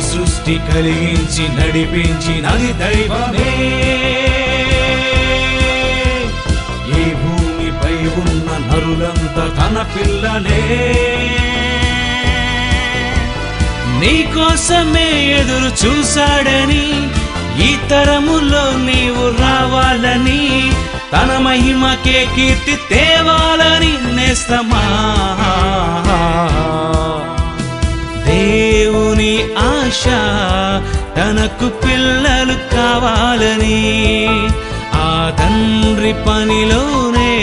సృష్టి కలిగించి నడిపించినది దైవమే. ఈ భూమిపై ఉన్న నరులంతా తన పిల్లలే. నీకోసమే ఎదురు చూశాడని ఈ తరములో నీవు రావాలని తన మహిమకే కీర్తి తేవాలని నేస్తమా. దేవుని ఆశ తనకు పిల్లలు కావాలని. ఆ తండ్రి పనిలోనే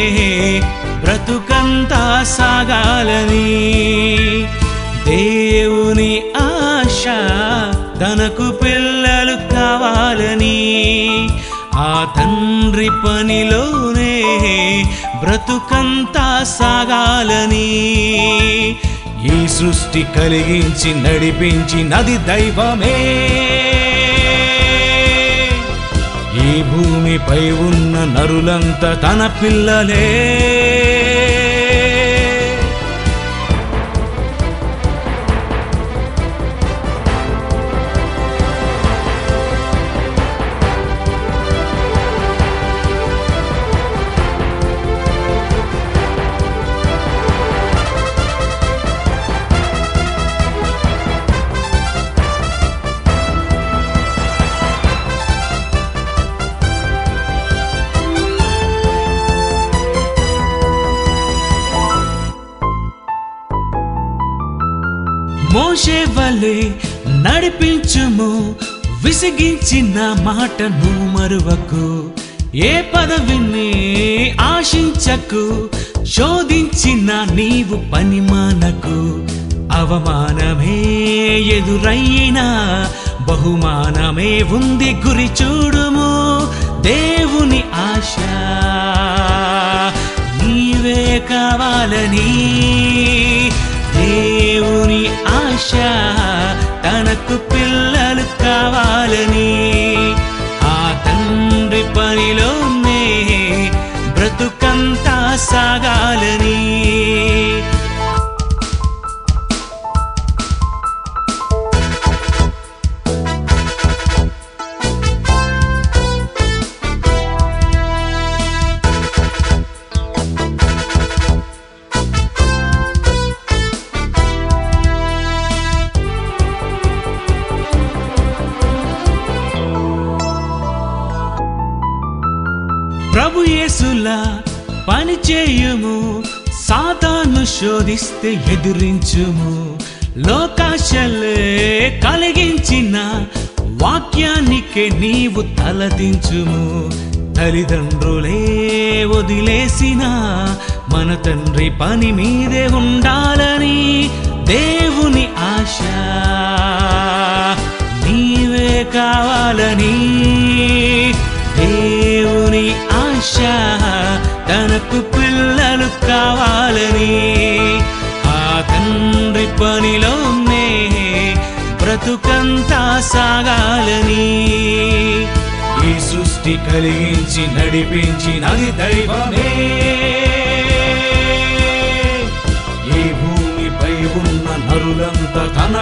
బ్రతుకంతా సాగాలని. దేవుని ఆశ తనకు పిల్లలు కావాలని. ఆ తండ్రి పనిలోనే బ్రతుకంతా సాగాలని. ఈ సృష్టి కలిగించి నడిపించి నది దైవమే. ఈ భూమిపై ఉన్న నరులంతా తన పిల్లలే. మోషే వలె నడిపించుము విసిగించిన మాటను మరువకు. ఏ పదవిని ఆశించకు శోధించిన నీవు పని మానకు. అవమానమే ఎదురయ్యినా బహుమానమే ఉంది గురి చూడుము. దేవుని ఆశ నీవే కావాలని. దే ఆశ తనకు పిల్లలు కావాలని. ఆ తండ్రి పనిలోనే బ్రతుకంతా సాగా ప్రభు యేసులా పని చేయుము సాతాను శోధిస్తే ఎదిరించుము. లోకాశలే కలిగించిన వాక్యానికే నీవు తలదించుము. తల్లిదండ్రులే వదిలేసిన మన తండ్రి పని మీదే ఉండాలని దేవుని ఆశ. నీవే కావాలని ఆశ తనకు పిల్లలు కావాలని. ఆ తండ్రి పనిలోనే బ్రతుకంతా సాగాలని. ఈ సృష్టి కలిగించి నడిపించినది దైవమే. ఈ భూమిపై ఉన్న నరులంతా తన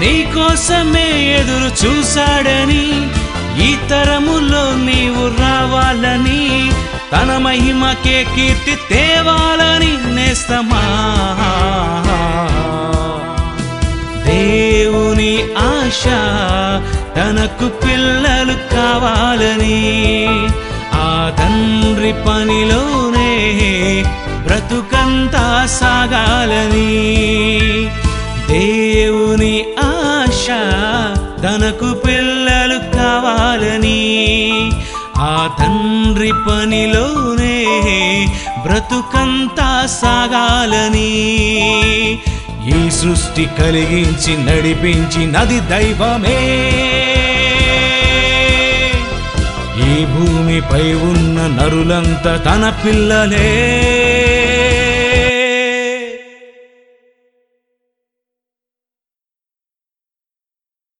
నీ నీకోసమే ఎదురు చూశాడని ఈ తరములో నీవు రావాలని తన మహిమకే కీర్తి తేవాలని నేస్తమా. దేవుని ఆశ తనకు పిల్లలు కావాలని ఆ తండ్రి పనిలోనే బ్రతుకంతా సాగాలని. మనకు పిల్లలు కావాలని ఆ తండ్రి పనిలోనే బ్రతుకంతా సాగాలని. ఈ సృష్టి కలిగించి నడిపించి నది దైవమే. ఈ భూమిపై ఉన్న నరులంతా తన పిల్లలే.